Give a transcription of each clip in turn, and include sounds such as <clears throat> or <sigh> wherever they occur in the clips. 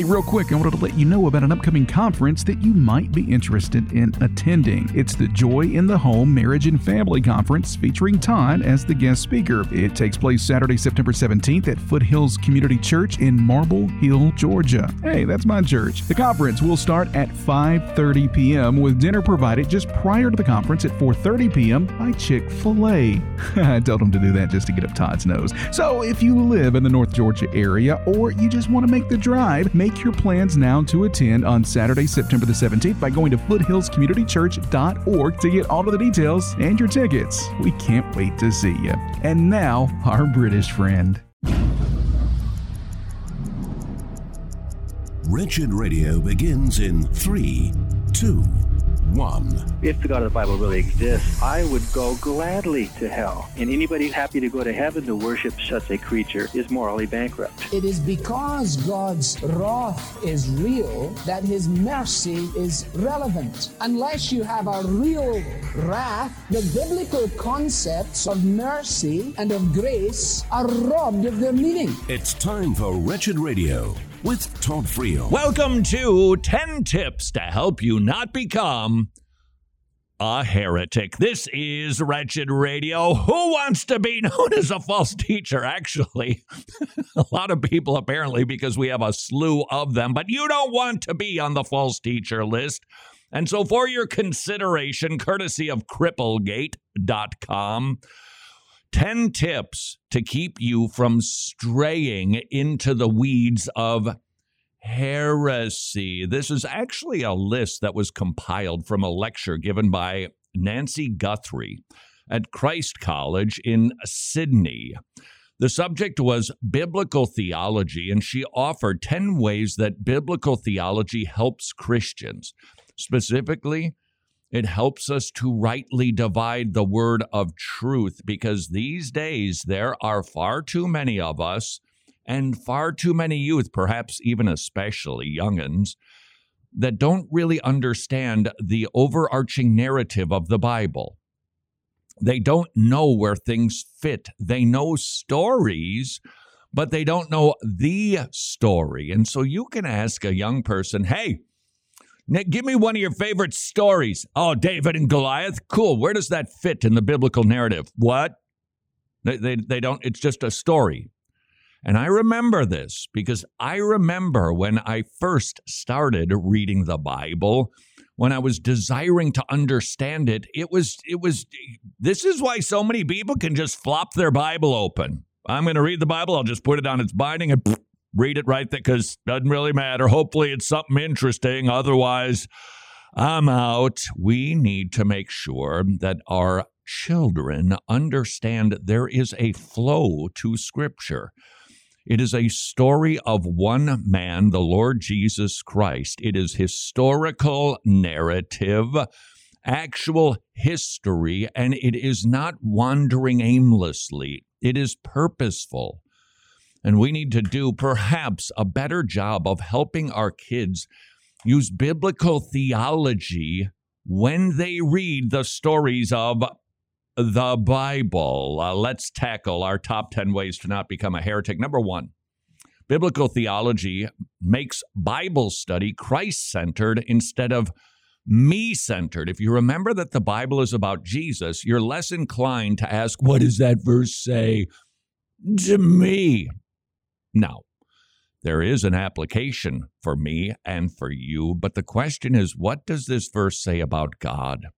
Hey, real quick, I wanted to let you know about an upcoming conference that you might be interested in attending. It's the Joy in the Home Marriage and Family Conference featuring Todd as the guest speaker. It takes place Saturday, September 17th at Foothills Community Church in Marble Hill, Georgia. Hey, that's my church. The conference will start at 5:30 p.m. with dinner provided just prior to the conference at 4:30 p.m. by Chick-fil-A. <laughs> I told them to do that just to get up Todd's nose. So, if you live in the North Georgia area or you just want to make the drive, Make your plans now to attend on Saturday, September the 17th by going to foothillscommunitychurch.org to get all of the details and your tickets. We can't wait to see you. And now, our British friend. Wretched Radio begins in three, two one. If the God of the Bible really exists, I would go gladly to hell. And anybody happy to go to heaven to worship such a creature is morally bankrupt. It is because God's wrath is real that his mercy is relevant. Unless you have a real wrath, the biblical concepts of mercy and of grace are robbed of their meaning. It's time for Wretched Radio with Todd Friel. Welcome to 10 Tips to Help You Not Become a Heretic. This is Wretched Radio. Who wants to be <laughs> known as a false teacher? Actually, <laughs> a lot of people apparently, because we have a slew of them, but you don't want to be on the false teacher list. And so, for your consideration, courtesy of cripplegate.com, 10 tips to keep you from straying into the weeds of heresy. This is actually a list that was compiled from a lecture given by Nancy Guthrie at Christ College in Sydney. The subject was biblical theology, and she offered 10 ways that biblical theology helps Christians. Specifically, it helps us to rightly divide the word of truth because these days there are far too many of us and far too many youth, perhaps even especially youngins, that don't really understand the overarching narrative of the Bible. They don't know where things fit. They know stories, but they don't know the story. And so you can ask a young person, hey, Nick, give me one of your favorite stories. Oh, David and Goliath. Cool. Where does that fit in the biblical narrative? What? They, they, they don't, it's just a story. And I remember this because I remember when I first started reading the Bible, when I was desiring to understand it, it was, it was, this is why so many people can just flop their Bible open. I'm going to read the Bible, I'll just put it on its binding and read it right there because doesn't really matter. Hopefully, it's something interesting. Otherwise, I'm out. We need to make sure that our children understand there is a flow to Scripture. It is a story of one man, the Lord Jesus Christ. It is historical narrative, actual history, and it is not wandering aimlessly. It is purposeful. And we need to do perhaps a better job of helping our kids use biblical theology when they read the stories of the Bible. Uh, let's tackle our top 10 ways to not become a heretic. Number one, biblical theology makes Bible study Christ centered instead of me centered. If you remember that the Bible is about Jesus, you're less inclined to ask, What does that verse say to me? Now, there is an application for me and for you, but the question is what does this verse say about God?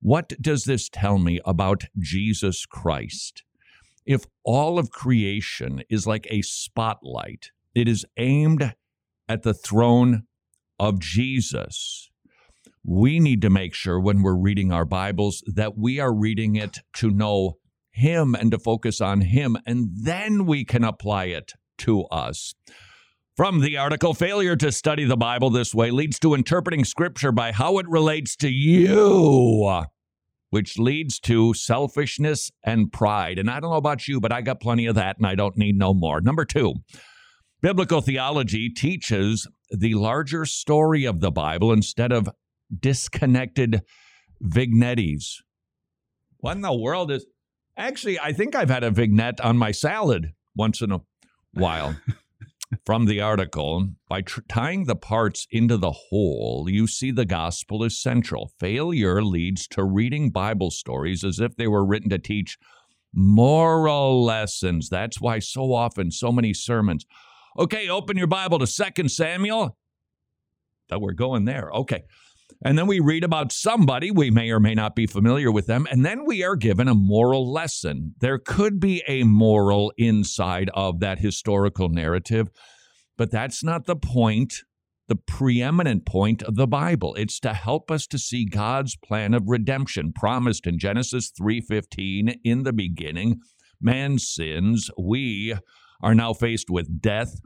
What does this tell me about Jesus Christ? If all of creation is like a spotlight, it is aimed at the throne of Jesus. We need to make sure when we're reading our Bibles that we are reading it to know Him and to focus on Him, and then we can apply it to us. From the article, failure to study the Bible this way leads to interpreting Scripture by how it relates to you, which leads to selfishness and pride. And I don't know about you, but I got plenty of that and I don't need no more. Number two, biblical theology teaches the larger story of the Bible instead of disconnected vignettes. What in the world is. Actually, I think I've had a vignette on my salad once in a while. from the article by tr- tying the parts into the whole, you see the gospel is central. Failure leads to reading Bible stories as if they were written to teach moral lessons. That's why so often so many sermons. Okay, open your Bible to Second Samuel. That we're going there. Okay. And then we read about somebody, we may or may not be familiar with them, and then we are given a moral lesson. There could be a moral inside of that historical narrative, but that's not the point, the preeminent point of the Bible. It's to help us to see God's plan of redemption promised in Genesis 3:15 in the beginning. Man sins, we are now faced with death,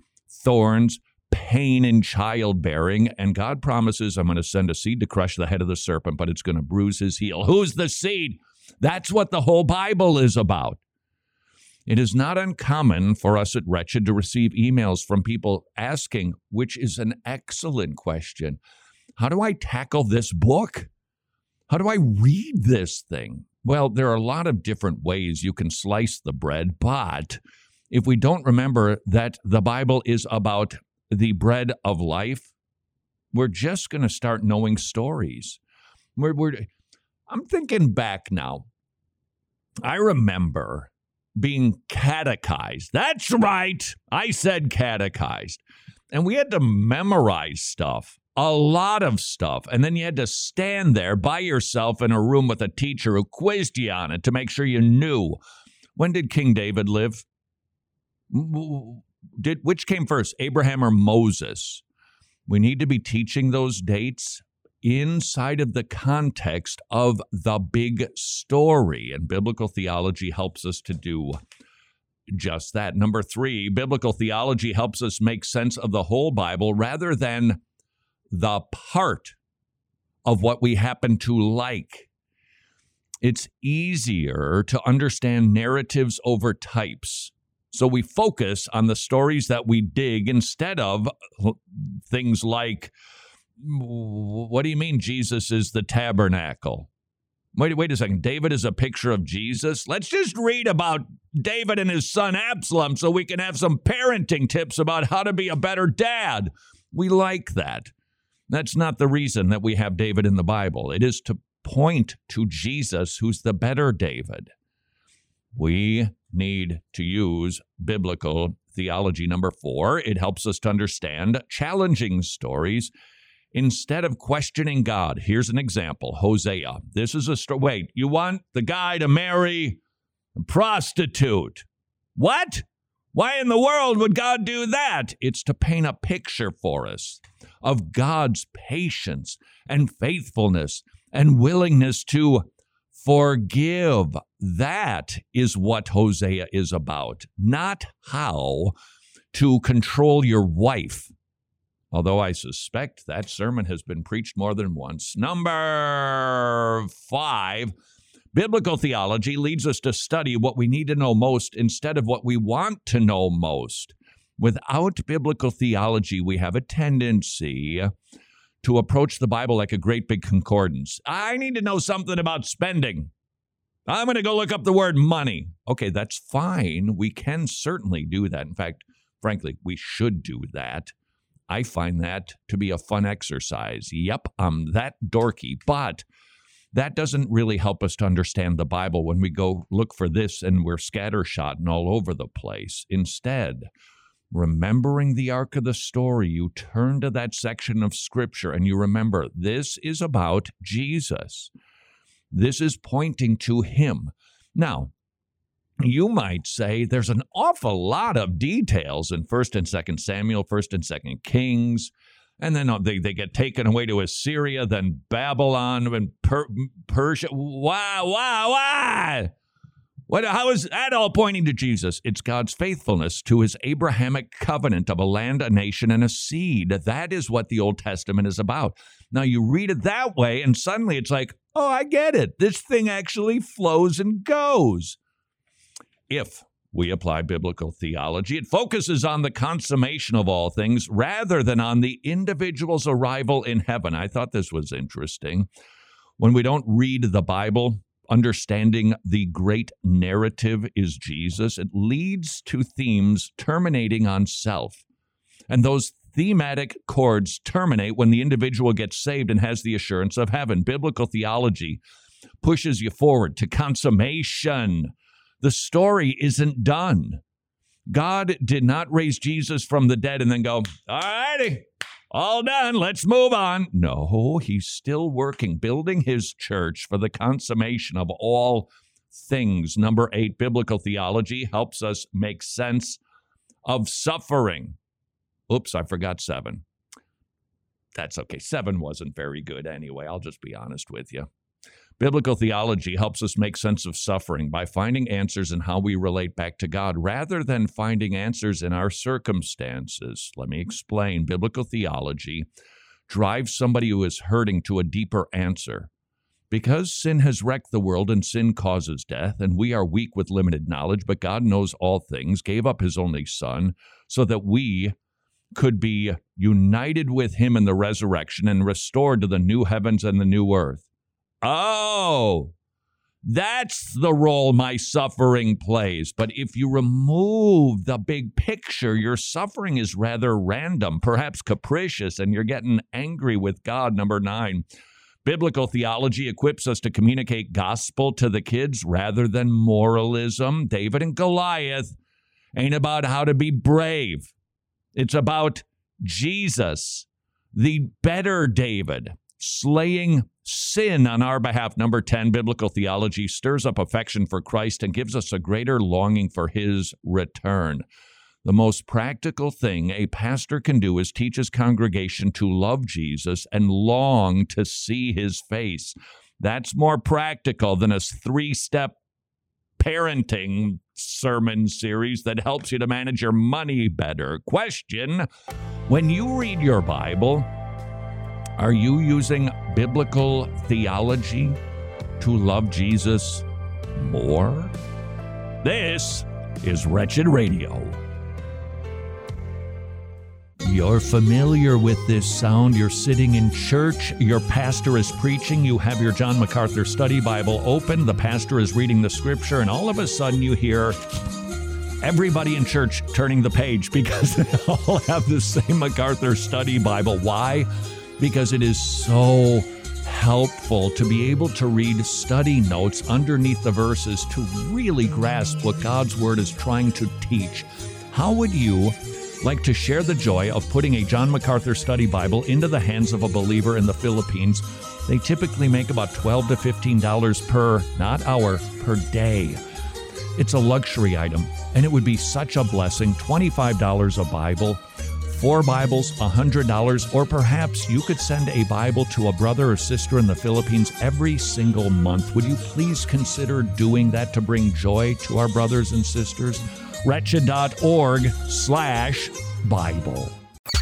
thorns, pain in childbearing, and God promises, I'm going to send a seed to crush the head of the serpent, but it's going to bruise his heel. Who's the seed? That's what the whole Bible is about. It is not uncommon for us at Wretched to receive emails from people asking, which is an excellent question How do I tackle this book? How do I read this thing? Well, there are a lot of different ways you can slice the bread, but if we don't remember that the Bible is about the bread of life, we're just going to start knowing stories. We're, we're, I'm thinking back now. I remember being catechized. That's right. I said catechized. And we had to memorize stuff, a lot of stuff. And then you had to stand there by yourself in a room with a teacher who quizzed you on it to make sure you knew. When did King David live? Did which came first, Abraham or Moses? We need to be teaching those dates inside of the context of the big story, and biblical theology helps us to do just that. Number three, biblical theology helps us make sense of the whole Bible rather than the part of what we happen to like. It's easier to understand narratives over types so we focus on the stories that we dig instead of uh, things like, what do you mean Jesus is the tabernacle? Wait, wait a second. David is a picture of Jesus. Let's just read about David and his son Absalom so we can have some parenting tips about how to be a better dad. We like that. That's not the reason that we have David in the Bible. It is to point to Jesus, who's the better David. We need to use biblical theology. Number four, it helps us to understand challenging stories instead of questioning God. Here's an example Hosea. This is a story. Wait, you want the guy to marry a prostitute? What? Why in the world would God do that? It's to paint a picture for us of God's patience and faithfulness and willingness to Forgive. That is what Hosea is about, not how to control your wife. Although I suspect that sermon has been preached more than once. Number five, biblical theology leads us to study what we need to know most instead of what we want to know most. Without biblical theology, we have a tendency to approach the Bible like a great big concordance. I need to know something about spending. I'm going to go look up the word money. Okay, that's fine. We can certainly do that. In fact, frankly, we should do that. I find that to be a fun exercise. Yep, I'm that dorky, but that doesn't really help us to understand the Bible when we go look for this and we're scattershot and all over the place. Instead, remembering the arc of the story, you turn to that section of scripture and you remember this is about Jesus. This is pointing to him. Now, you might say there's an awful lot of details in 1st and 2nd Samuel, 1st and 2nd Kings, and then uh, they, they get taken away to Assyria, then Babylon, and per- Persia. Why, why, why? What, how is that all pointing to Jesus? It's God's faithfulness to his Abrahamic covenant of a land, a nation, and a seed. That is what the Old Testament is about. Now you read it that way, and suddenly it's like, oh, I get it. This thing actually flows and goes. If we apply biblical theology, it focuses on the consummation of all things rather than on the individual's arrival in heaven. I thought this was interesting. When we don't read the Bible, understanding the great narrative is Jesus, it leads to themes terminating on self. And those thematic chords terminate when the individual gets saved and has the assurance of heaven. Biblical theology pushes you forward to consummation. The story isn't done. God did not raise Jesus from the dead and then go, all righty, all done, let's move on. No, he's still working, building his church for the consummation of all things. Number eight, biblical theology helps us make sense of suffering. Oops, I forgot seven. That's okay. Seven wasn't very good anyway. I'll just be honest with you. Biblical theology helps us make sense of suffering by finding answers in how we relate back to God rather than finding answers in our circumstances. Let me explain. Biblical theology drives somebody who is hurting to a deeper answer. Because sin has wrecked the world and sin causes death, and we are weak with limited knowledge, but God knows all things, gave up his only Son so that we could be united with him in the resurrection and restored to the new heavens and the new earth. Oh, that's the role my suffering plays. But if you remove the big picture, your suffering is rather random, perhaps capricious, and you're getting angry with God. Number nine, biblical theology equips us to communicate gospel to the kids rather than moralism. David and Goliath ain't about how to be brave, it's about Jesus, the better David, slaying sin on our behalf. Number 10, biblical theology stirs up affection for Christ and gives us a greater longing for his return. The most practical thing a pastor can do is teach his congregation to love Jesus and long to see his face. That's more practical than a three step parenting sermon series that helps you to manage your money better. Question When you read your Bible, are you using biblical theology to love Jesus more? This is Wretched Radio. You're familiar with this sound. You're sitting in church, your pastor is preaching, you have your John MacArthur study Bible open, the pastor is reading the scripture, and all of a sudden you hear everybody in church turning the page because <laughs> they all have the same MacArthur study Bible. Why? Because it is so helpful to be able to read study notes underneath the verses to really grasp what God's Word is trying to teach. How would you like to share the joy of putting a John MacArthur study Bible into the hands of a believer in the Philippines? They typically make about 12 to $15 per, not hour, per day. It's a luxury item, and it would be such a blessing. $25 a Bible four Bibles, $100, or perhaps you could send a Bible to a brother or sister in the Philippines every single month. Would you please consider doing that to bring joy to our brothers and sisters? Wretched.org slash Bible.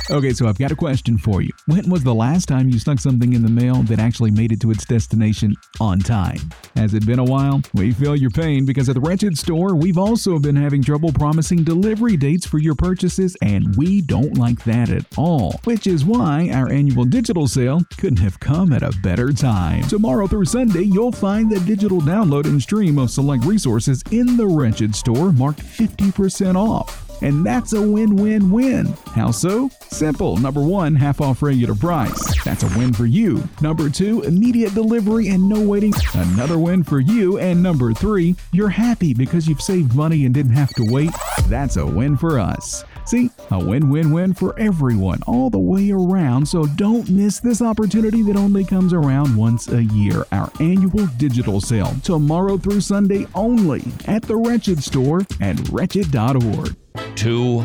Okay, so I've got a question for you. When was the last time you snuck something in the mail that actually made it to its destination on time? Has it been a while? We feel your pain because at the Wretched store, we've also been having trouble promising delivery dates for your purchases, and we don't like that at all. Which is why our annual digital sale couldn't have come at a better time. Tomorrow through Sunday, you'll find the digital download and stream of select resources in the Wretched store marked 50% off. And that's a win win win. How so? Simple. Number one, half off regular price. That's a win for you. Number two, immediate delivery and no waiting. Another win for you. And number three, you're happy because you've saved money and didn't have to wait. That's a win for us. See, a win win win for everyone all the way around, so don't miss this opportunity that only comes around once a year. Our annual digital sale, tomorrow through Sunday only, at the Wretched store at wretched.org two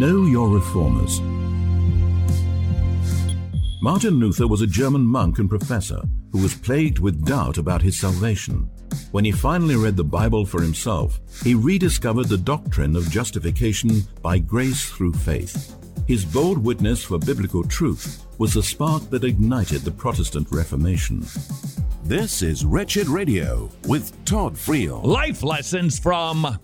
Know your reformers. Martin Luther was a German monk and professor who was plagued with doubt about his salvation. When he finally read the Bible for himself, he rediscovered the doctrine of justification by grace through faith. His bold witness for biblical truth was the spark that ignited the Protestant Reformation. This is Wretched Radio with Todd Friel. Life lessons from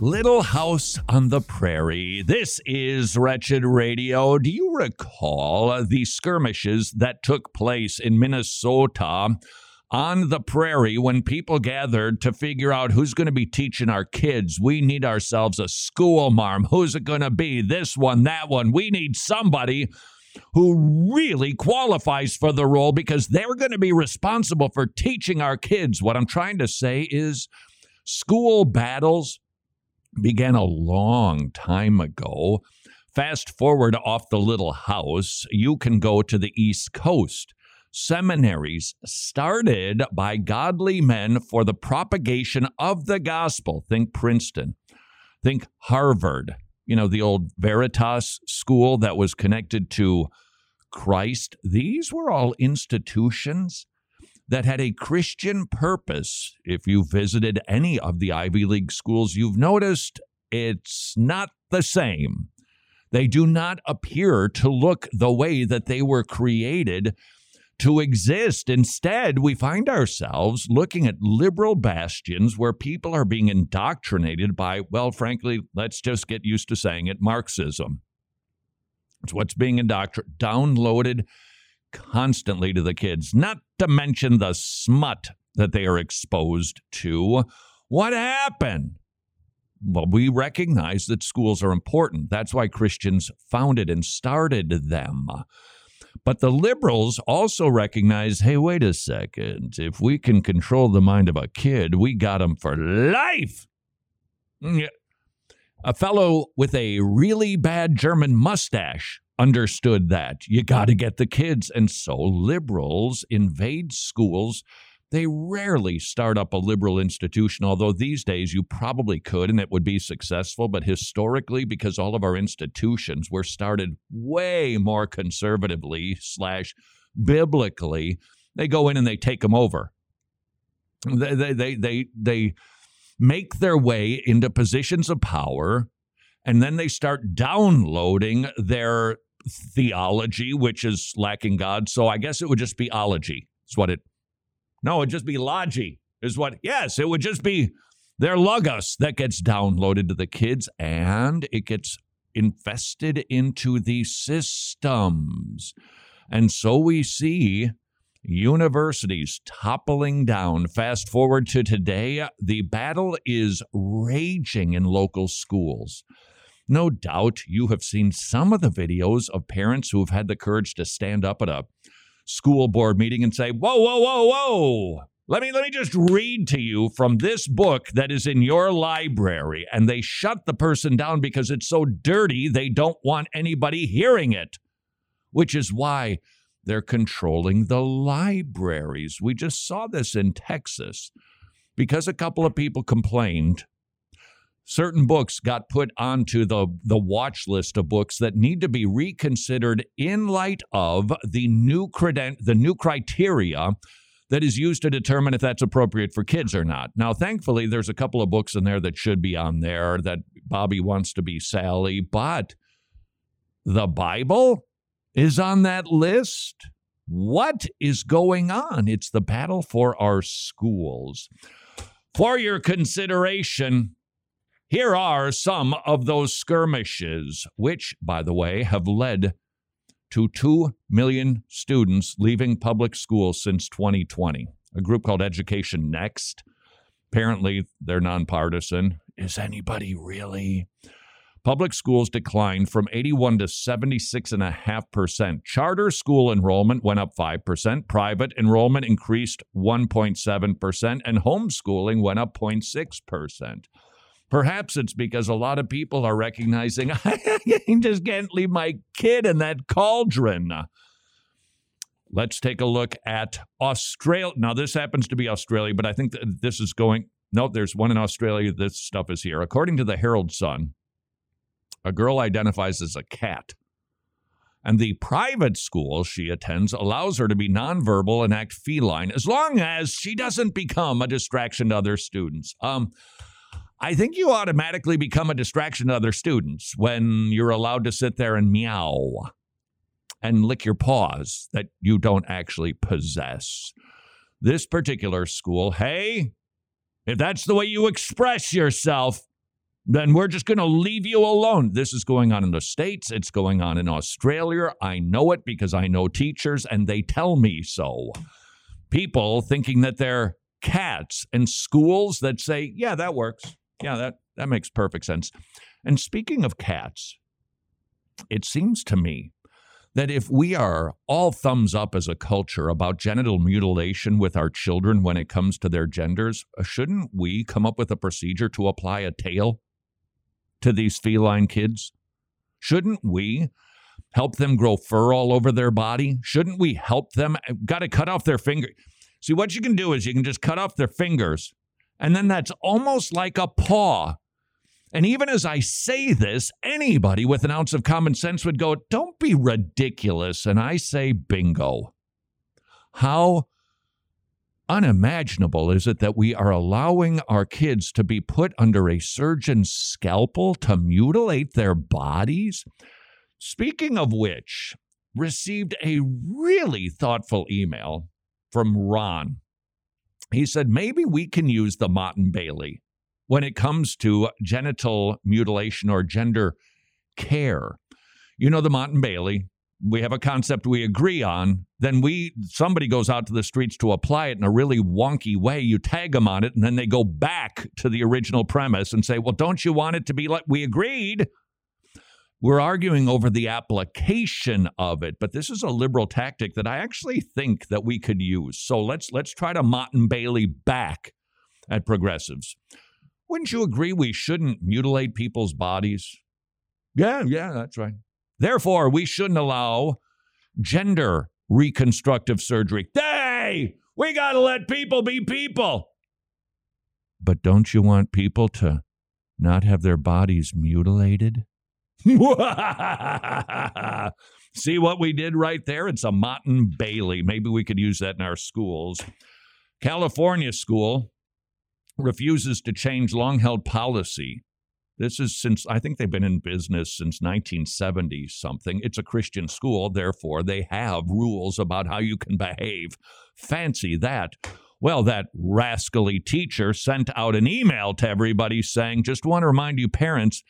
Little House on the Prairie. This is Wretched Radio. Do you recall the skirmishes that took place in Minnesota on the prairie when people gathered to figure out who's going to be teaching our kids? We need ourselves a school marm. Who's it going to be? This one, that one. We need somebody who really qualifies for the role because they're going to be responsible for teaching our kids. What I'm trying to say is school battles began a long time ago. Fast forward off the little house, you can go to the East Coast. Seminaries started by godly men for the propagation of the gospel. Think Princeton, think Harvard, you know, the old Veritas school that was connected to Christ. These were all institutions that had a Christian purpose. If you visited any of the Ivy League schools, you've noticed it's not the same. They do not appear to look the way that they were created to exist. Instead, we find ourselves looking at liberal bastions where people are being indoctrinated by, well, frankly, let's just get used to saying it Marxism. It's what's being indoctrinated, downloaded constantly to the kids, not to mention the smut that they are exposed to. What happened? Well, we recognize that schools are important. That's why Christians founded and started them. But the liberals also recognize hey, wait a second. If we can control the mind of a kid, we got him for life. A fellow with a really bad German mustache understood that. You got to get the kids. And so liberals invade schools. They rarely start up a liberal institution, although these days you probably could and it would be successful. But historically, because all of our institutions were started way more conservatively slash biblically, they go in and they take them over. They, they, they, they, they make their way into positions of power and then they start downloading their theology, which is lacking God. So I guess it would just be ology. Is what it. No, it'd just be logy. Is what. Yes, it would just be their logos that gets downloaded to the kids, and it gets infested into the systems. And so we see universities toppling down. Fast forward to today, the battle is raging in local schools. No doubt you have seen some of the videos of parents who have had the courage to stand up at a school board meeting and say, Whoa, whoa, whoa, whoa. Let me let me just read to you from this book that is in your library. And they shut the person down because it's so dirty they don't want anybody hearing it. Which is why they're controlling the libraries. We just saw this in Texas because a couple of people complained certain books got put onto the, the watch list of books that need to be reconsidered in light of the new creden- the new criteria that is used to determine if that's appropriate for kids or not. Now, thankfully, there's a couple of books in there that should be on there that Bobby wants to be Sally, but the Bible is on that list. What is going on? It's the battle for our schools. For your consideration, here are some of those skirmishes, which, by the way, have led to 2 million students leaving public schools since 2020. A group called Education Next. Apparently, they're nonpartisan. Is anybody really? Public schools declined from 81 to 76.5%. Charter school enrollment went up 5%. Private enrollment increased 1.7%. And homeschooling went up 0.6%. Perhaps it's because a lot of people are recognizing <laughs> I just can't leave my kid in that cauldron. Let's take a look at Australia. Now, this happens to be Australia, but I think this is going. No, there's one in Australia. This stuff is here. According to the Herald Sun, a girl identifies as a cat. And the private school she attends allows her to be nonverbal and act feline as long as she doesn't become a distraction to other students. Um, I think you automatically become a distraction to other students when you're allowed to sit there and meow and lick your paws that you don't actually possess. This particular school, hey, if that's the way you express yourself, then we're just going to leave you alone. This is going on in the States. It's going on in Australia. I know it because I know teachers and they tell me so. People thinking that they're cats and schools that say, yeah, that works. Yeah, that, that makes perfect sense. And speaking of cats, it seems to me that if we are all thumbs up as a culture about genital mutilation with our children when it comes to their genders, uh, shouldn't we come up with a procedure to apply a tail to these feline kids? Shouldn't we help them grow fur all over their body? Shouldn't we help them? Uh, Got to cut off their finger. See, what you can do is you can just cut off their fingers, and then that's almost like a paw. And even as I say this, anybody with an ounce of common sense would go, Don't be ridiculous. And I say, Bingo. How unimaginable is it that we are allowing our kids to be put under a surgeon's scalpel to mutilate their bodies? Speaking of which, received a really thoughtful email from Ron. He said, maybe we can use the Motte and Bailey when it comes to genital mutilation or gender care. You know, the Motte and Bailey, we have a concept we agree on, then we somebody goes out to the streets to apply it in a really wonky way. You tag them on it, and then they go back to the original premise and say, "Well, don't you want it to be like we agreed?" We're arguing over the application of it, but this is a liberal tactic that I actually think that we could use. So let's let's try to Motte and Bailey back at progressives. Wouldn't you agree we shouldn't mutilate people's bodies? Yeah, yeah, that's right. Therefore, we shouldn't allow gender reconstructive surgery. Hey, we got to let people be people. But don't you want people to not have their bodies mutilated? <laughs> See what we did right there? It's a Motte Bailey. Maybe we could use that in our schools. California school refuses to change long held policy this is since I think they've been in business since 1970 something. It's a Christian school, therefore, they have rules about how you can behave. Fancy that. Well, that rascally teacher sent out an email to everybody saying, just want to remind you, parents,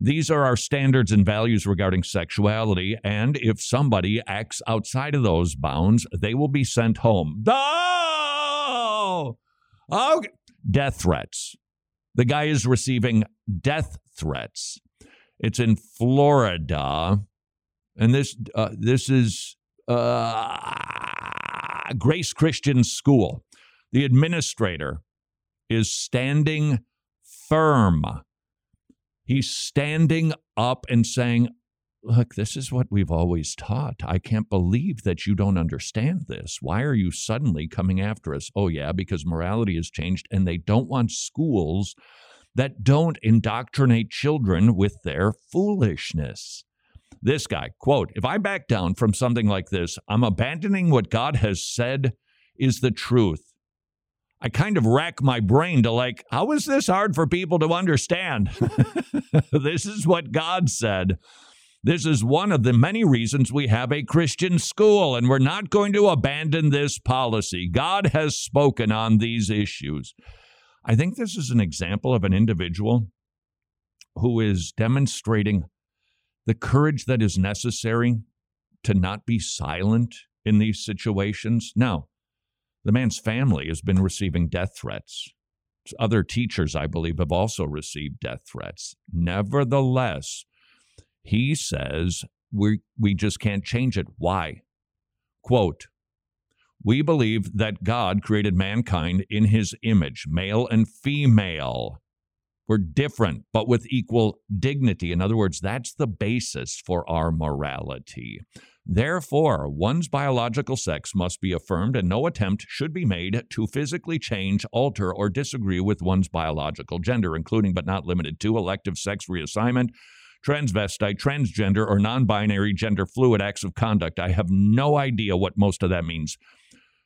these are our standards and values regarding sexuality, and if somebody acts outside of those bounds, they will be sent home. Oh! Death threats. The guy is receiving death threats. It's in Florida, and this uh, this is uh, Grace Christian School. The administrator is standing firm. He's standing up and saying, Look, this is what we've always taught. I can't believe that you don't understand this. Why are you suddenly coming after us? Oh, yeah, because morality has changed and they don't want schools that don't indoctrinate children with their foolishness. This guy, quote, if I back down from something like this, I'm abandoning what God has said is the truth. I kind of rack my brain to like, how is this hard for people to understand? <laughs> this is what God said. This is one of the many reasons we have a Christian school, and we're not going to abandon this policy. God has spoken on these issues. I think this is an example of an individual who is demonstrating the courage that is necessary to not be silent in these situations. Now, the man's family has been receiving death threats. Other teachers, I believe, have also received death threats. Nevertheless, he says we, we just can't change it. Why? Quote, we believe that God created mankind in his image, male and female. We're different, but with equal dignity. In other words, that's the basis for our morality. Therefore, one's biological sex must be affirmed, and no attempt should be made to physically change, alter, or disagree with one's biological gender, including but not limited to elective sex reassignment, transvestite, transgender, or non binary gender fluid acts of conduct. I have no idea what most of that means.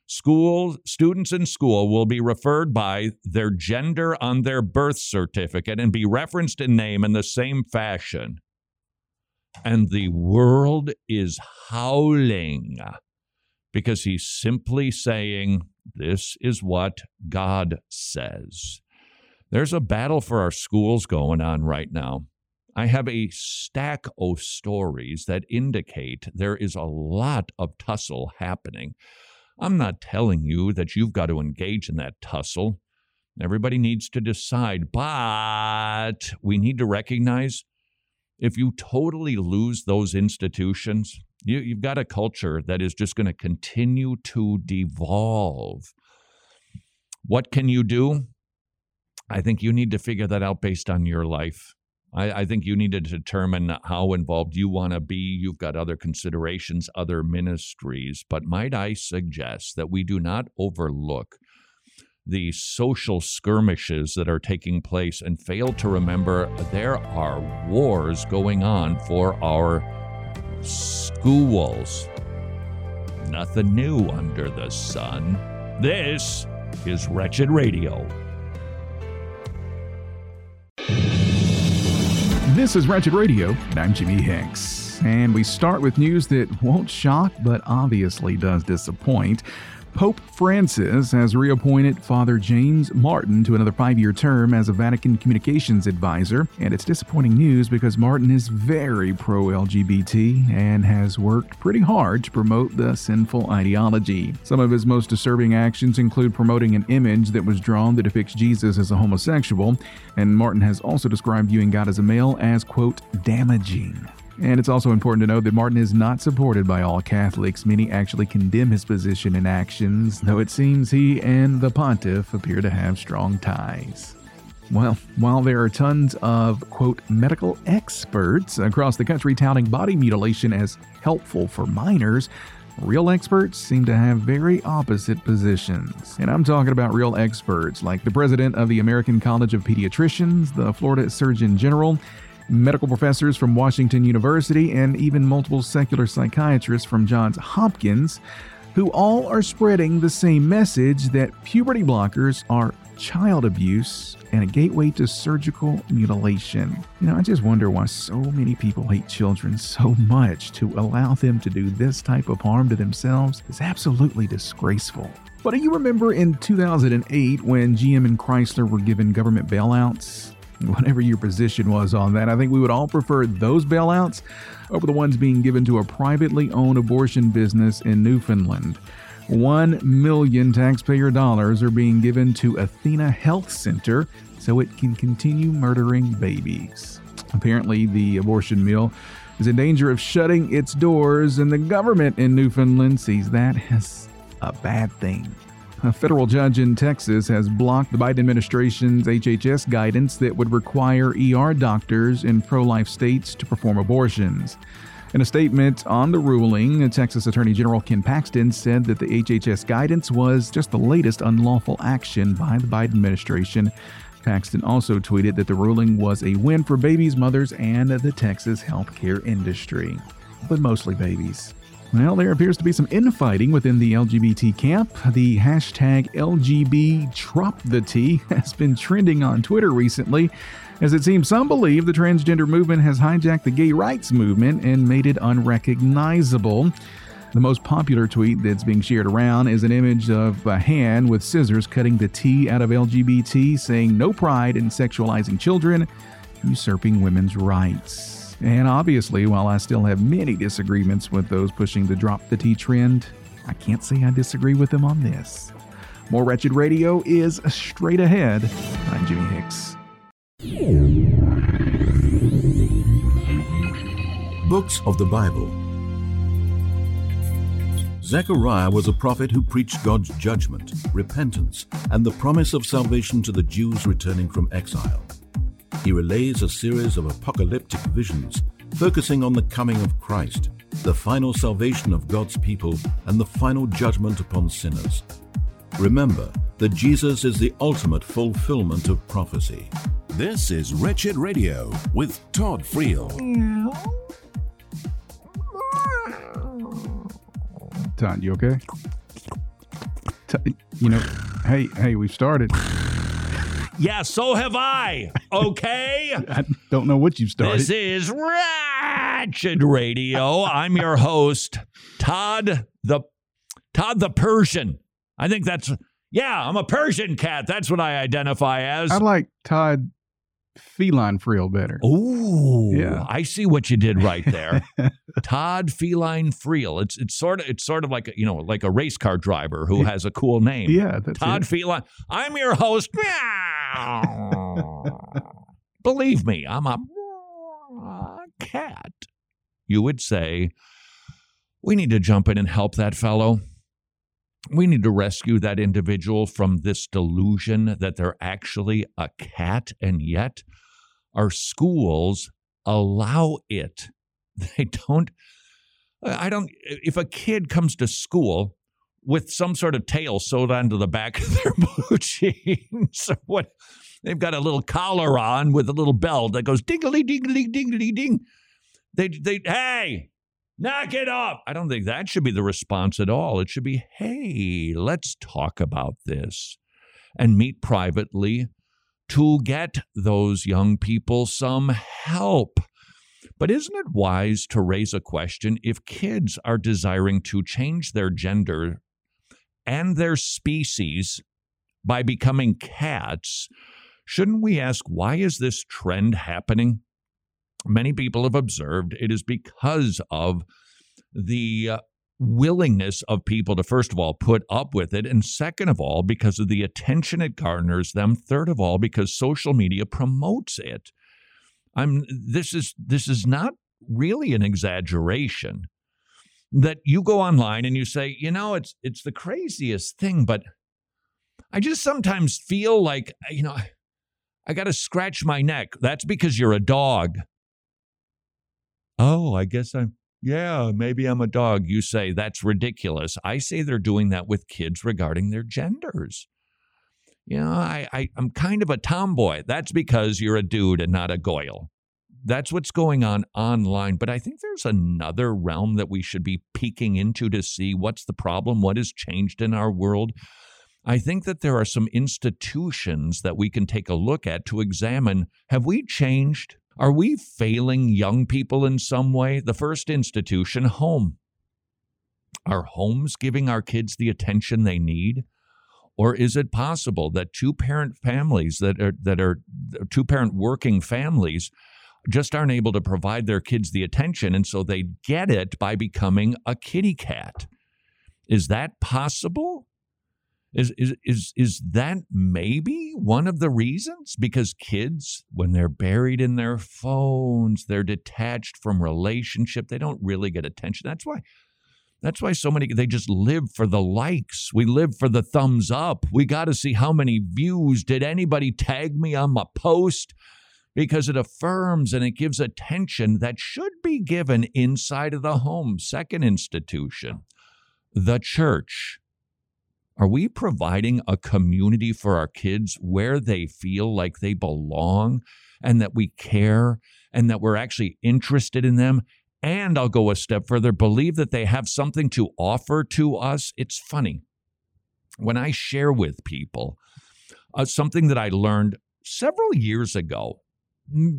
School students in school will be referred by their gender on their birth certificate and be referenced in name in the same fashion. And the world is howling because he's simply saying, This is what God says. There's a battle for our schools going on right now. I have a stack of stories that indicate there is a lot of tussle happening. I'm not telling you that you've got to engage in that tussle. Everybody needs to decide, but we need to recognize if you totally lose those institutions, you, you've got a culture that is just going to continue to devolve. What can you do? I think you need to figure that out based on your life. I, I think you need to determine how involved you want to be. You've got other considerations, other ministries. But might I suggest that we do not overlook the social skirmishes that are taking place and fail to remember there are wars going on for our schools. Nothing new under the sun. This is Wretched Radio. This is Wretched Radio, and I'm Jimmy Hicks. And we start with news that won't shock, but obviously does disappoint. Pope Francis has reappointed Father James Martin to another five year term as a Vatican communications advisor. And it's disappointing news because Martin is very pro LGBT and has worked pretty hard to promote the sinful ideology. Some of his most disturbing actions include promoting an image that was drawn that depicts Jesus as a homosexual. And Martin has also described viewing God as a male as, quote, damaging. And it's also important to note that Martin is not supported by all Catholics. Many actually condemn his position and actions, though it seems he and the pontiff appear to have strong ties. Well, while there are tons of, quote, medical experts across the country touting body mutilation as helpful for minors, real experts seem to have very opposite positions. And I'm talking about real experts like the president of the American College of Pediatricians, the Florida Surgeon General, medical professors from Washington University, and even multiple secular psychiatrists from Johns Hopkins, who all are spreading the same message that puberty blockers are child abuse and a gateway to surgical mutilation. You know, I just wonder why so many people hate children so much to allow them to do this type of harm to themselves is absolutely disgraceful. But do you remember in 2008 when GM and Chrysler were given government bailouts? Whatever your position was on that. I think we would all prefer those bailouts over the ones being given to a privately owned abortion business in Newfoundland. One million taxpayer dollars are being given to Athena Health Center so it can continue murdering babies. Apparently, the abortion mill is in danger of shutting its doors, and the government in Newfoundland sees that as a bad thing. A federal judge in Texas has blocked the Biden administration's HHS guidance that would require ER doctors in pro life states to perform abortions. In a statement on the ruling, Texas Attorney General Ken Paxton said that the HHS guidance was just the latest unlawful action by the Biden administration. Paxton also tweeted that the ruling was a win for babies, mothers, and the Texas healthcare industry, but mostly babies. Well, there appears to be some infighting within the LGBT camp. The hashtag LGBDropTheT <laughs> has been trending on Twitter recently, as it seems some believe the transgender movement has hijacked the gay rights movement and made it unrecognizable. The most popular tweet that's being shared around is an image of a hand with scissors cutting the T out of LGBT, saying no pride in sexualizing children, usurping women's rights. And obviously, while I still have many disagreements with those pushing the drop the T trend, I can't say I disagree with them on this. More Wretched Radio is straight ahead. I'm Jimmy Hicks. Books of the Bible. Zechariah was a prophet who preached God's judgment, repentance, and the promise of salvation to the Jews returning from exile. He relays a series of apocalyptic visions focusing on the coming of Christ, the final salvation of God's people, and the final judgment upon sinners. Remember that Jesus is the ultimate fulfillment of prophecy. This is Wretched Radio with Todd Friel. Todd, you okay? You know, hey, hey, we've started. Yeah, so have I. Okay? <laughs> I don't know what you've started. This is Wretched Radio. I'm your host, Todd the Todd the Persian. I think that's yeah, I'm a Persian cat. That's what I identify as. I like Todd Feline Friel better. Ooh, Yeah. I see what you did right there. <laughs> Todd Feline Friel. It's it's sort of it's sort of like a, you know like a race car driver who has a cool name. Yeah, that's Todd it. Feline. I'm your host. <laughs> Believe me, I'm a cat. You would say, we need to jump in and help that fellow. We need to rescue that individual from this delusion that they're actually a cat, and yet our schools allow it. <laughs> They don't. I don't. If a kid comes to school with some sort of tail sewed onto the back of their <laughs> blue jeans, or what? They've got a little collar on with a little bell that goes dingly dingly dingly ding. They they hey, knock it off. I don't think that should be the response at all. It should be, hey, let's talk about this and meet privately to get those young people some help. But isn't it wise to raise a question if kids are desiring to change their gender and their species by becoming cats? Shouldn't we ask why is this trend happening? Many people have observed it is because of the uh, willingness of people to, first of all, put up with it, and second of all, because of the attention it garners them, third of all, because social media promotes it. I'm this is this is not really an exaggeration that you go online and you say, you know, it's it's the craziest thing, but I just sometimes feel like, you know, I got to scratch my neck. That's because you're a dog. Oh, I guess I'm, yeah, maybe I'm a dog. You say that's ridiculous. I say they're doing that with kids regarding their genders. You know, I, I, I'm kind of a tomboy. That's because you're a dude and not a goyle. That's what's going on online. But I think there's another realm that we should be peeking into to see what's the problem, what has changed in our world. I think that there are some institutions that we can take a look at to examine have we changed? Are we failing young people in some way? The first institution, home. Are homes giving our kids the attention they need? Or is it possible that two parent families that are that are two parent working families just aren't able to provide their kids the attention and so they get it by becoming a kitty cat? Is that possible? Is, is is is that maybe one of the reasons? Because kids, when they're buried in their phones, they're detached from relationship. They don't really get attention. That's why that's why so many they just live for the likes. We live for the thumbs up. We got to see how many views did anybody tag me on my post because it affirms and it gives attention that should be given inside of the home. Second institution, the church. Are we providing a community for our kids where they feel like they belong and that we care and that we're actually interested in them? And I'll go a step further, believe that they have something to offer to us. It's funny. When I share with people uh, something that I learned several years ago,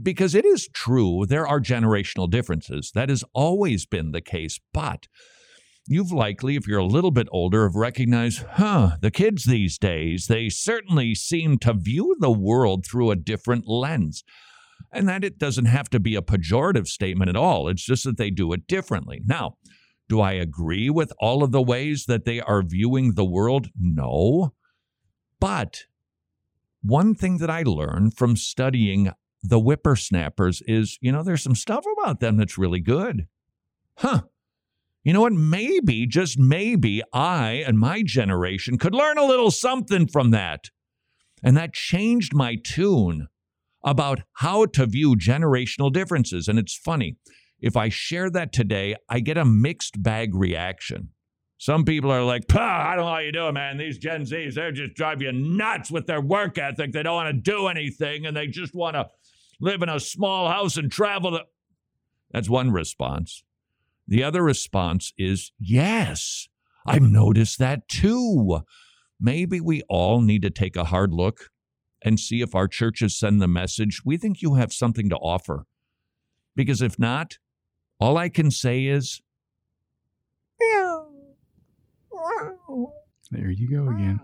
because it is true, there are generational differences. That has always been the case. But you've likely, if you're a little bit older, have recognized, huh, the kids these days, they certainly seem to view the world through a different lens. And that it doesn't have to be a pejorative statement at all. It's just that they do it differently. Now, do I agree with all of the ways that they are viewing the world? No. But one thing that I learned from studying the whippersnappers is, you know, there's some stuff about them that's really good. Huh. You know what? Maybe, just maybe, I and my generation could learn a little something from that. And that changed my tune about how to view generational differences. And it's funny, if I share that today, I get a mixed bag reaction. Some people are like, I don't know how you do it, man. These Gen Zs, they just drive you nuts with their work ethic. They don't want to do anything and they just want to live in a small house and travel. To... That's one response. The other response is, yes, I've noticed that too. Maybe we all need to take a hard look and see if our churches send the message we think you have something to offer. Because if not, all I can say is, there you go again.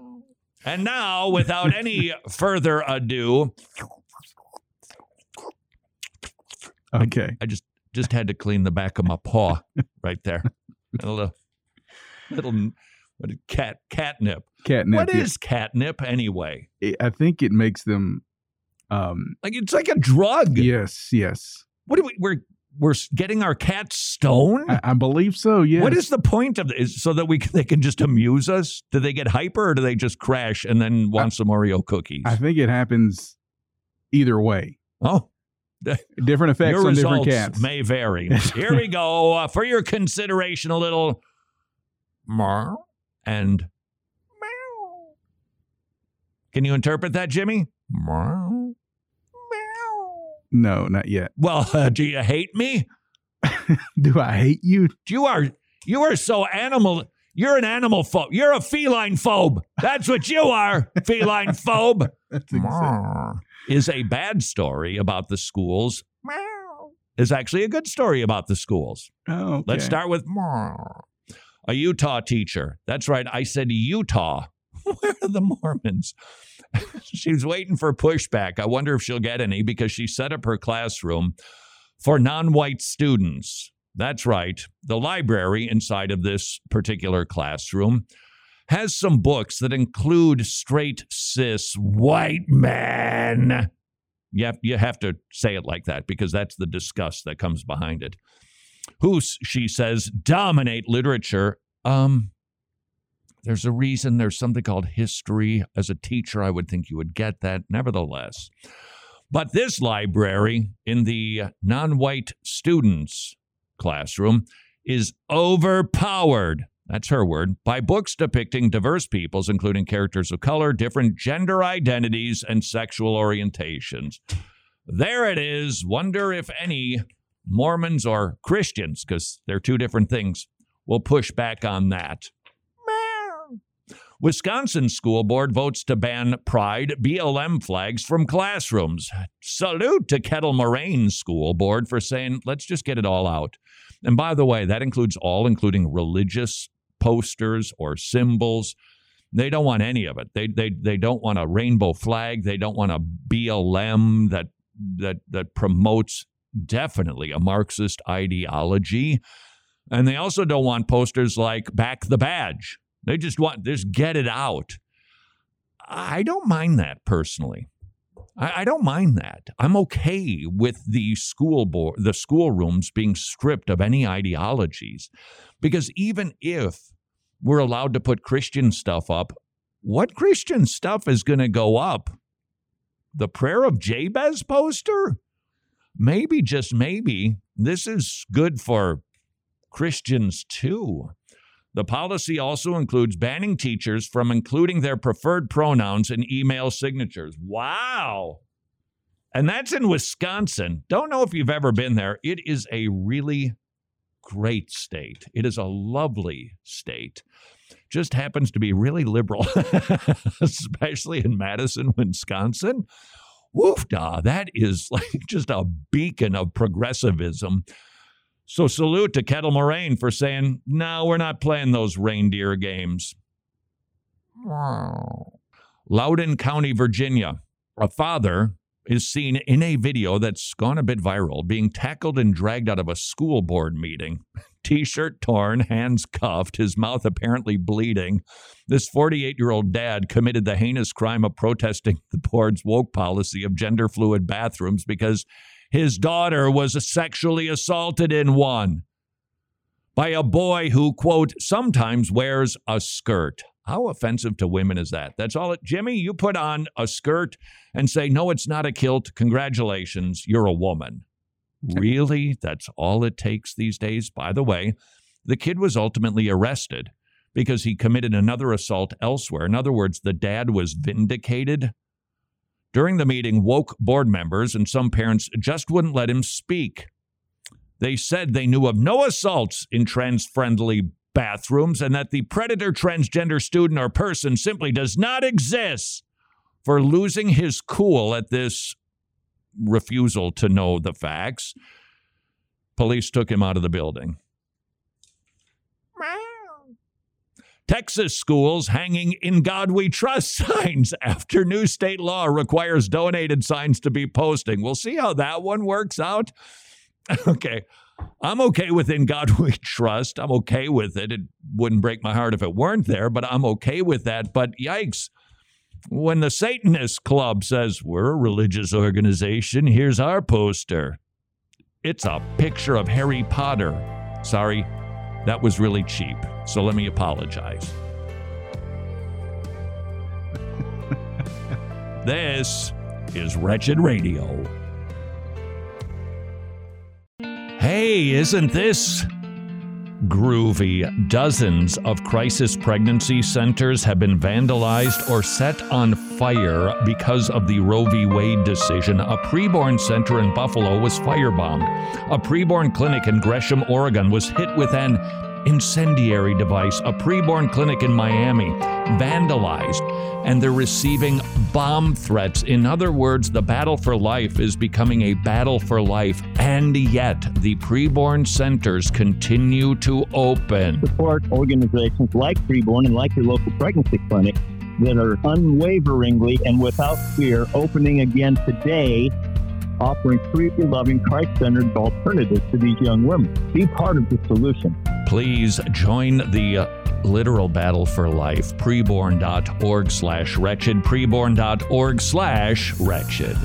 And now, without any further ado, okay, I just just had to clean the back of my paw right there. a little, little what cat catnip. Catnip. What is catnip anyway? I think it makes them um like it's like a drug. Yes, yes. What do we we're we're getting our cats stoned? I, I believe so. Yeah. What is the point of this? So that we can, they can just amuse us? Do they get hyper or do they just crash and then want I, some Oreo cookies? I think it happens either way. Oh, <laughs> different effects your on different cats may vary. Here we go uh, for your consideration. A little mer and meow. Can you interpret that, Jimmy? Meow. No, not yet. Well, uh, do you hate me? <laughs> do I hate you? You are you are so animal. You're an animal phobe. You're a feline phobe. That's what you are, feline phobe. <laughs> Is a bad story about the schools. Is actually a good story about the schools. Oh, okay. Let's start with a Utah teacher. That's right. I said Utah. <laughs> Where are the Mormons? <laughs> She's waiting for pushback. I wonder if she'll get any because she set up her classroom for non white students. That's right. The library inside of this particular classroom has some books that include straight cis white men. You have, you have to say it like that because that's the disgust that comes behind it. Who, she says, dominate literature. Um, there's a reason there's something called history. As a teacher, I would think you would get that. Nevertheless, but this library in the non white students classroom is overpowered. That's her word. By books depicting diverse peoples, including characters of color, different gender identities, and sexual orientations. There it is. Wonder if any Mormons or Christians, because they're two different things, will push back on that. Wisconsin school board votes to ban pride BLM flags from classrooms. Salute to Kettle Moraine school board for saying, let's just get it all out. And by the way, that includes all, including religious posters or symbols. They don't want any of it. They, they, they don't want a rainbow flag. They don't want a BLM that, that, that promotes definitely a Marxist ideology. And they also don't want posters like back the badge they just want just get it out. I don't mind that personally. I, I don't mind that. I'm okay with the school board, the schoolrooms being stripped of any ideologies, because even if we're allowed to put Christian stuff up, what Christian stuff is going to go up? The prayer of Jabez poster? Maybe, just maybe, this is good for Christians too. The policy also includes banning teachers from including their preferred pronouns in email signatures. Wow. And that's in Wisconsin. Don't know if you've ever been there. It is a really great state. It is a lovely state. Just happens to be really liberal, <laughs> especially in Madison, Wisconsin. Woof da, that is like just a beacon of progressivism so salute to Kettle Moraine for saying, no, we're not playing those reindeer games. Loudoun County, Virginia. A father is seen in a video that's gone a bit viral being tackled and dragged out of a school board meeting. <laughs> t shirt torn, hands cuffed, his mouth apparently bleeding. This 48 year old dad committed the heinous crime of protesting <laughs> the board's woke policy of gender fluid bathrooms because his daughter was sexually assaulted in one by a boy who, quote, sometimes wears a skirt. How offensive to women is that? That's all it, Jimmy, you put on a skirt and say, no, it's not a kilt. Congratulations, you're a woman. Really? That's all it takes these days? By the way, the kid was ultimately arrested because he committed another assault elsewhere. In other words, the dad was vindicated. During the meeting, woke board members and some parents just wouldn't let him speak. They said they knew of no assaults in trans friendly bathrooms and that the predator transgender student or person simply does not exist. For losing his cool at this refusal to know the facts, police took him out of the building. Texas schools hanging in God We Trust <laughs> signs after new state law requires donated signs to be posting. We'll see how that one works out. <laughs> okay. I'm okay with In God <laughs> We Trust. I'm okay with it. It wouldn't break my heart if it weren't there, but I'm okay with that. But yikes. When the Satanist Club says, We're a religious organization, here's our poster. It's a picture of Harry Potter. Sorry, that was really cheap. So let me apologize. <laughs> this is Wretched Radio. Hey, isn't this groovy? Dozens of crisis pregnancy centers have been vandalized or set on fire because of the Roe v. Wade decision. A preborn center in Buffalo was firebombed. A preborn clinic in Gresham, Oregon was hit with an incendiary device. A preborn clinic in Miami vandalized, and they're receiving bomb threats. In other words, the battle for life is becoming a battle for life, and yet the preborn centers continue to open. Support organizations like Preborn and like your local pregnancy clinic that are unwaveringly and without fear opening again today offering free, loving, Christ centered alternatives to these young women. Be part of the solution. Please join the uh, literal battle for life. Preborn.org slash wretched. Preborn.org slash wretched.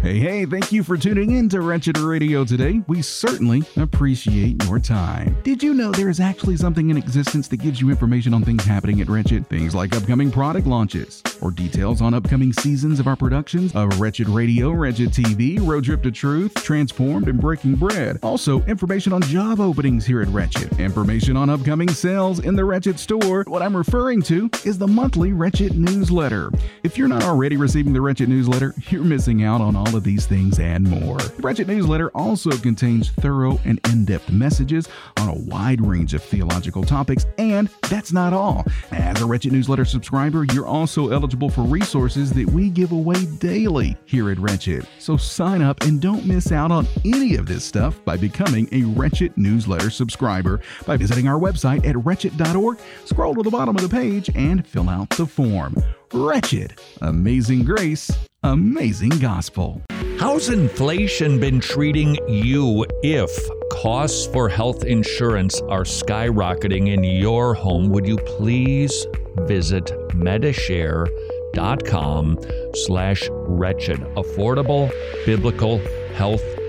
Hey, hey, thank you for tuning in to Wretched Radio today. We certainly appreciate your time. Did you know there is actually something in existence that gives you information on things happening at Wretched? Things like upcoming product launches, or details on upcoming seasons of our productions of Wretched Radio, Wretched TV, Road Trip to Truth, Transformed, and Breaking Bread. Also, information on job openings here at Wretched, information on upcoming sales in the Wretched store. What I'm referring to is the monthly Wretched newsletter. If you're not already receiving the Wretched newsletter, you're missing out on all of these things and more. The Wretched newsletter also contains thorough and in depth messages on a wide range of theological topics, and that's not all. As a Wretched newsletter subscriber, you're also eligible for resources that we give away daily here at Wretched. So sign up and don't miss out on any of this stuff by becoming a Wretched newsletter subscriber by visiting our website at wretched.org, scroll to the bottom of the page, and fill out the form. Wretched, amazing grace, amazing gospel. How's inflation been treating you if costs for health insurance are skyrocketing in your home? Would you please visit medishare.com slash wretched. Affordable biblical health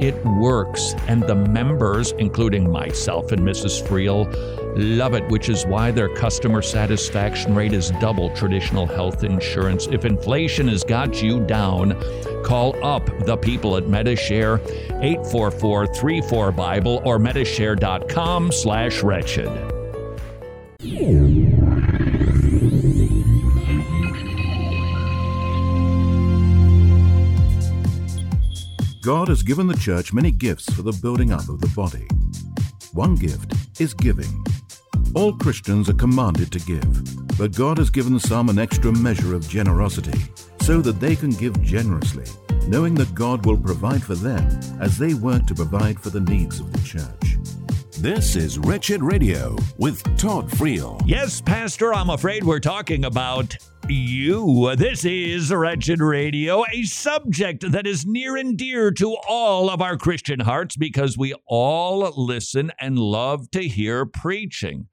It works, and the members, including myself and Mrs. Friel, love it, which is why their customer satisfaction rate is double traditional health insurance. If inflation has got you down, call up the people at Medishare 844-34 Bible or medishare.com God has given the church many gifts for the building up of the body. One gift is giving. All Christians are commanded to give. But God has given some an extra measure of generosity so that they can give generously, knowing that God will provide for them as they work to provide for the needs of the church. This is Wretched Radio with Todd Friel. Yes, Pastor, I'm afraid we're talking about you. This is Wretched Radio, a subject that is near and dear to all of our Christian hearts because we all listen and love to hear preaching.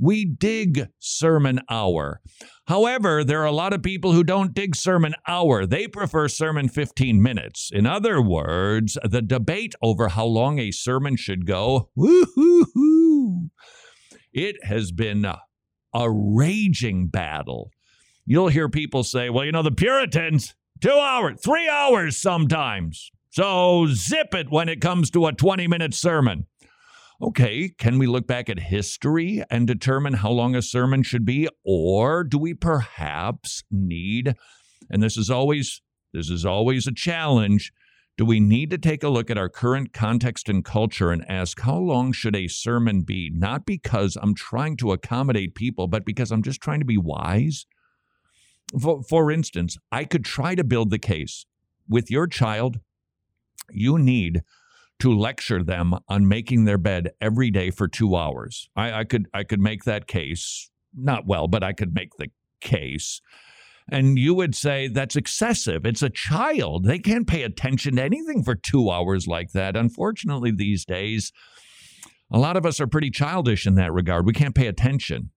We dig sermon hour. However, there are a lot of people who don't dig sermon hour. They prefer sermon 15 minutes. In other words, the debate over how long a sermon should go, woo-hoo-hoo, it has been a, a raging battle. You'll hear people say, well, you know, the Puritans, two hours, three hours sometimes. So zip it when it comes to a 20 minute sermon. Okay, can we look back at history and determine how long a sermon should be? Or do we perhaps need, and this is always this is always a challenge, do we need to take a look at our current context and culture and ask how long should a sermon be? Not because I'm trying to accommodate people, but because I'm just trying to be wise. For, for instance, I could try to build the case with your child, you need to lecture them on making their bed every day for two hours. I, I could I could make that case not well, but I could make the case. And you would say that's excessive. It's a child. They can't pay attention to anything for two hours like that. Unfortunately, these days, a lot of us are pretty childish in that regard. We can't pay attention.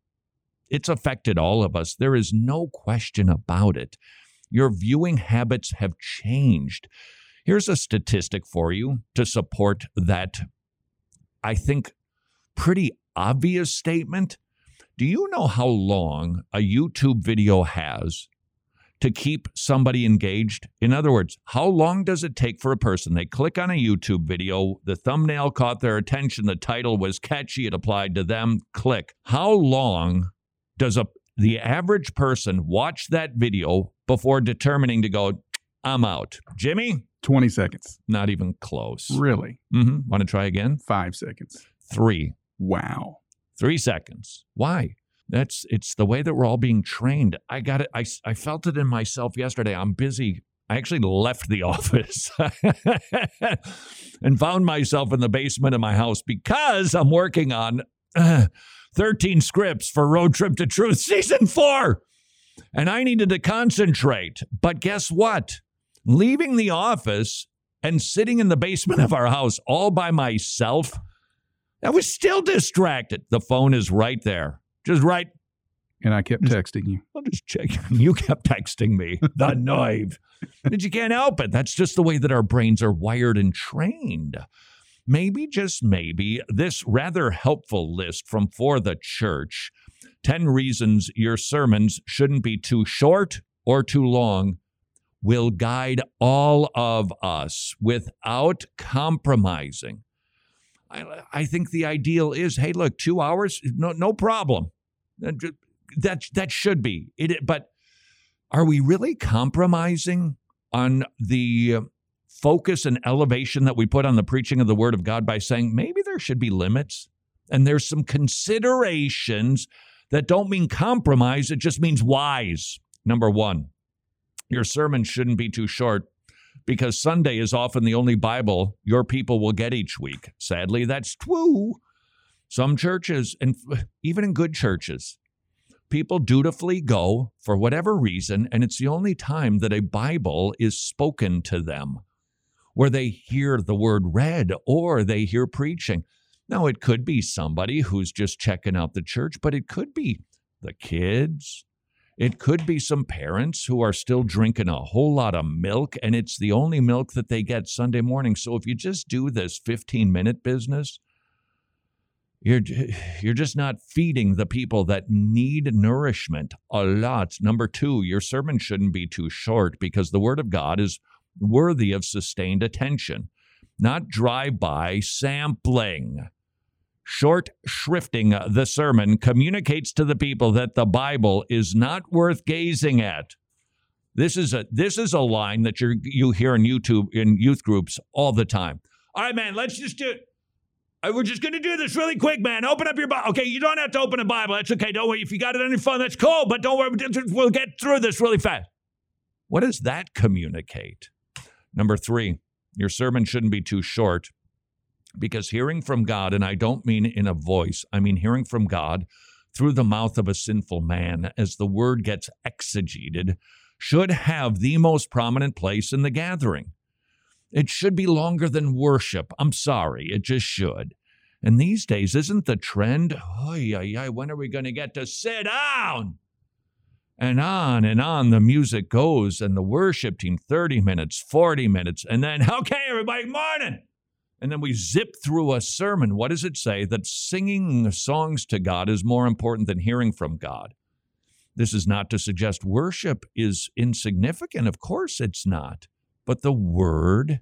It's affected all of us. There is no question about it. Your viewing habits have changed. Here's a statistic for you to support that, I think, pretty obvious statement. Do you know how long a YouTube video has to keep somebody engaged? In other words, how long does it take for a person? They click on a YouTube video, the thumbnail caught their attention, the title was catchy, it applied to them, click. How long does a the average person watch that video before determining to go, I'm out? Jimmy? 20 seconds. Not even close. Really? Mm-hmm. Want to try again? Five seconds. Three. Wow. Three seconds. Why? That's it's the way that we're all being trained. I got it. I, I felt it in myself yesterday. I'm busy. I actually left the <laughs> office and found myself in the basement of my house because I'm working on uh, <clears throat> 13 scripts for Road Trip to Truth season four. And I needed to concentrate. But guess what? leaving the office and sitting in the basement of our house all by myself, I was still distracted. The phone is right there, just right. And I kept texting you. I'll just check. <laughs> You kept texting me. The <laughs> knife. But you can't help it. That's just the way that our brains are wired and trained. Maybe, just maybe, this rather helpful list from For the Church 10 reasons your sermons shouldn't be too short or too long will guide all of us without compromising. I, I think the ideal is, hey, look, two hours, no, no problem. Uh, that that should be it. But are we really compromising on the focus and elevation that we put on the preaching of the Word of God by saying maybe there should be limits and there's some considerations that don't mean compromise; it just means wise. Number one, your sermon shouldn't be too short because Sunday is often the only Bible your people will get each week. Sadly, that's true. Some churches, and even in good churches, people dutifully go for whatever reason, and it's the only time that a Bible is spoken to them, where they hear the word read or they hear preaching. Now, it could be somebody who's just checking out the church, but it could be the kids, it could be some parents who are still drinking a whole lot of milk, and it's the only milk that they get Sunday morning. So if you just do this 15 minute business, you're you're just not feeding the people that need nourishment a lot. Number 2, your sermon shouldn't be too short because the word of God is worthy of sustained attention, not drive-by sampling. Short shrifting the sermon communicates to the people that the Bible is not worth gazing at. This is a this is a line that you you hear in YouTube in youth groups all the time. All right, man, let's just do it. We're just going to do this really quick, man. Open up your Bible. Okay, you don't have to open a Bible. That's okay. Don't worry. If you got it on your phone, that's cool. But don't worry. We'll get through this really fast. What does that communicate? Number three, your sermon shouldn't be too short because hearing from God, and I don't mean in a voice, I mean hearing from God through the mouth of a sinful man as the word gets exegeted, should have the most prominent place in the gathering. It should be longer than worship. I'm sorry, it just should. And these days, isn't the trend? Oy, oy, oy, when are we going to get to sit down? And on and on the music goes, and the worship team 30 minutes, 40 minutes, and then, <laughs> okay, everybody, morning. And then we zip through a sermon. What does it say? That singing songs to God is more important than hearing from God. This is not to suggest worship is insignificant. Of course, it's not. But the word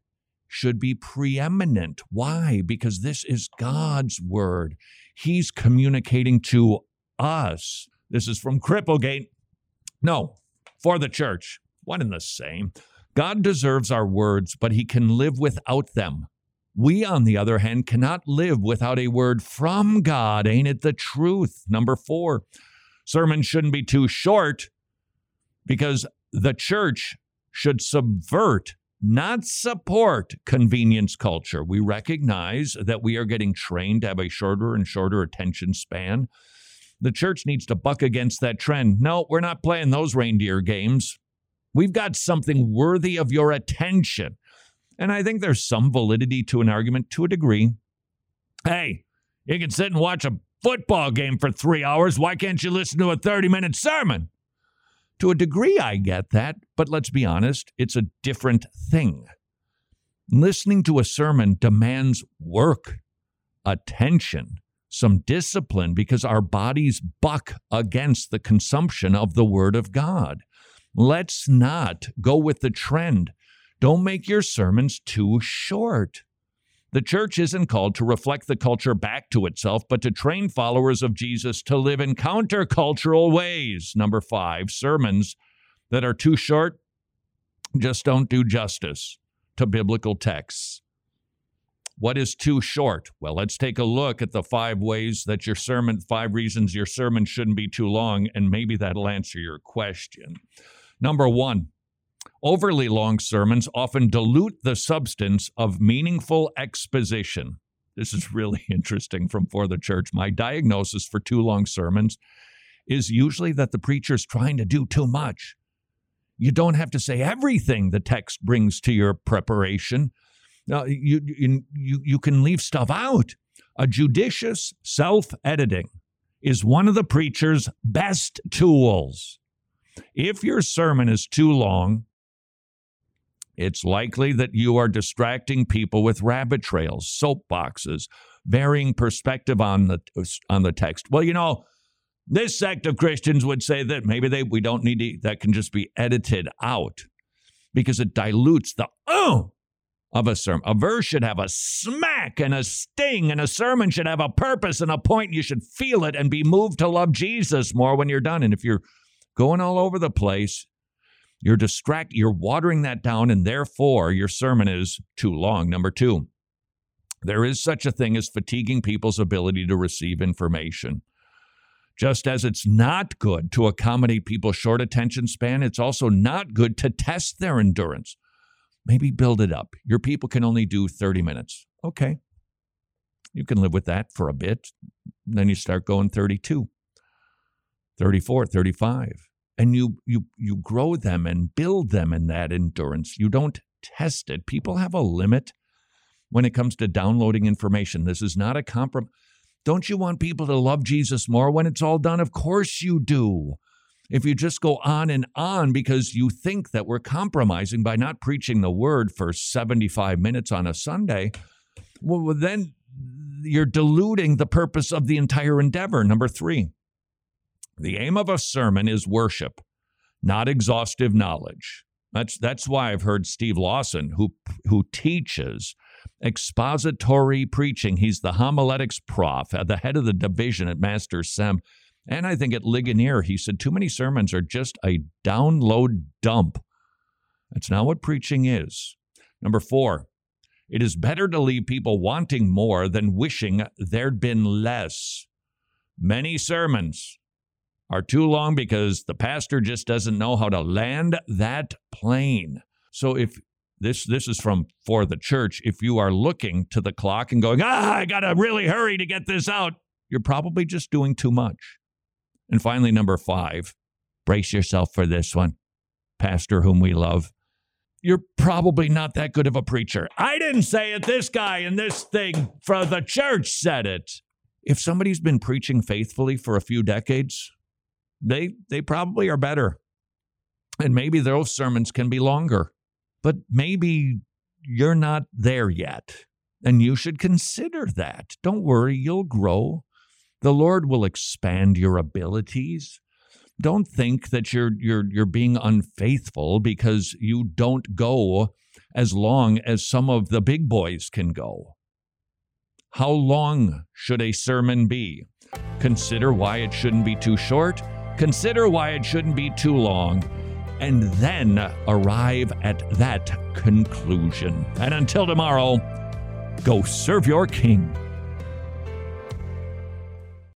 should be preeminent. Why? Because this is God's word. He's communicating to us. This is from Cripplegate. No, for the church. One and the same. God deserves our words, but he can live without them. We, on the other hand, cannot live without a word from God. Ain't it the truth? Number four, sermons shouldn't be too short because the church should subvert, not support convenience culture. We recognize that we are getting trained to have a shorter and shorter attention span. The church needs to buck against that trend. No, we're not playing those reindeer games. We've got something worthy of your attention. And I think there's some validity to an argument to a degree. Hey, you can sit and watch a football game for three hours. Why can't you listen to a 30 minute sermon? To a degree, I get that, but let's be honest, it's a different thing. Listening to a sermon demands work, attention, some discipline because our bodies buck against the consumption of the Word of God. Let's not go with the trend. Don't make your sermons too short. The church isn't called to reflect the culture back to itself, but to train followers of Jesus to live in countercultural ways. Number five, sermons that are too short just don't do justice to biblical texts. What is too short? Well, let's take a look at the five ways that your sermon, five reasons your sermon shouldn't be too long, and maybe that'll answer your question. Number one, Overly long sermons often dilute the substance of meaningful exposition. This is really <laughs> interesting from For the Church. My diagnosis for too long sermons is usually that the preacher's trying to do too much. You don't have to say everything the text brings to your preparation. You, you, you, you can leave stuff out. A judicious self editing is one of the preacher's best tools. If your sermon is too long, it's likely that you are distracting people with rabbit trails, soapboxes, varying perspective on the on the text. Well, you know, this sect of Christians would say that maybe they we don't need to, that can just be edited out because it dilutes the oh of a sermon. A verse should have a smack and a sting, and a sermon should have a purpose and a point. You should feel it and be moved to love Jesus more when you're done. And if you're going all over the place, you're distract you're watering that down and therefore your sermon is too long. Number 2. There is such a thing as fatiguing people's ability to receive information. Just as it's not good to accommodate people's short attention span, it's also not good to test their endurance. Maybe build it up. Your people can only do 30 minutes. Okay. You can live with that for a bit. Then you start going 32, 34, 35 and you you you grow them and build them in that endurance. You don't test it. People have a limit when it comes to downloading information. This is not a compromise. Don't you want people to love Jesus more when it's all done? Of course you do. If you just go on and on because you think that we're compromising by not preaching the word for 75 minutes on a Sunday, well, then you're diluting the purpose of the entire endeavor. Number three, the aim of a sermon is worship, not exhaustive knowledge. That's that's why I've heard Steve Lawson, who who teaches expository preaching. He's the homiletics prof the head of the division at Master Sem. And I think at Ligonier, he said too many sermons are just a download dump. That's not what preaching is. Number four, It is better to leave people wanting more than wishing there'd been less. Many sermons are too long because the pastor just doesn't know how to land that plane. So if this this is from for the church, if you are looking to the clock and going, "Ah, I got to really hurry to get this out," you're probably just doing too much. And finally number 5, brace yourself for this one. Pastor whom we love you're probably not that good of a preacher. I didn't say it. This guy and this thing for the church said it. If somebody's been preaching faithfully for a few decades, they they probably are better. And maybe those sermons can be longer. But maybe you're not there yet. And you should consider that. Don't worry, you'll grow. The Lord will expand your abilities don't think that you're you're you're being unfaithful because you don't go as long as some of the big boys can go. How long should a sermon be? Consider why it shouldn't be too short, consider why it shouldn't be too long, and then arrive at that conclusion. And until tomorrow, go serve your king.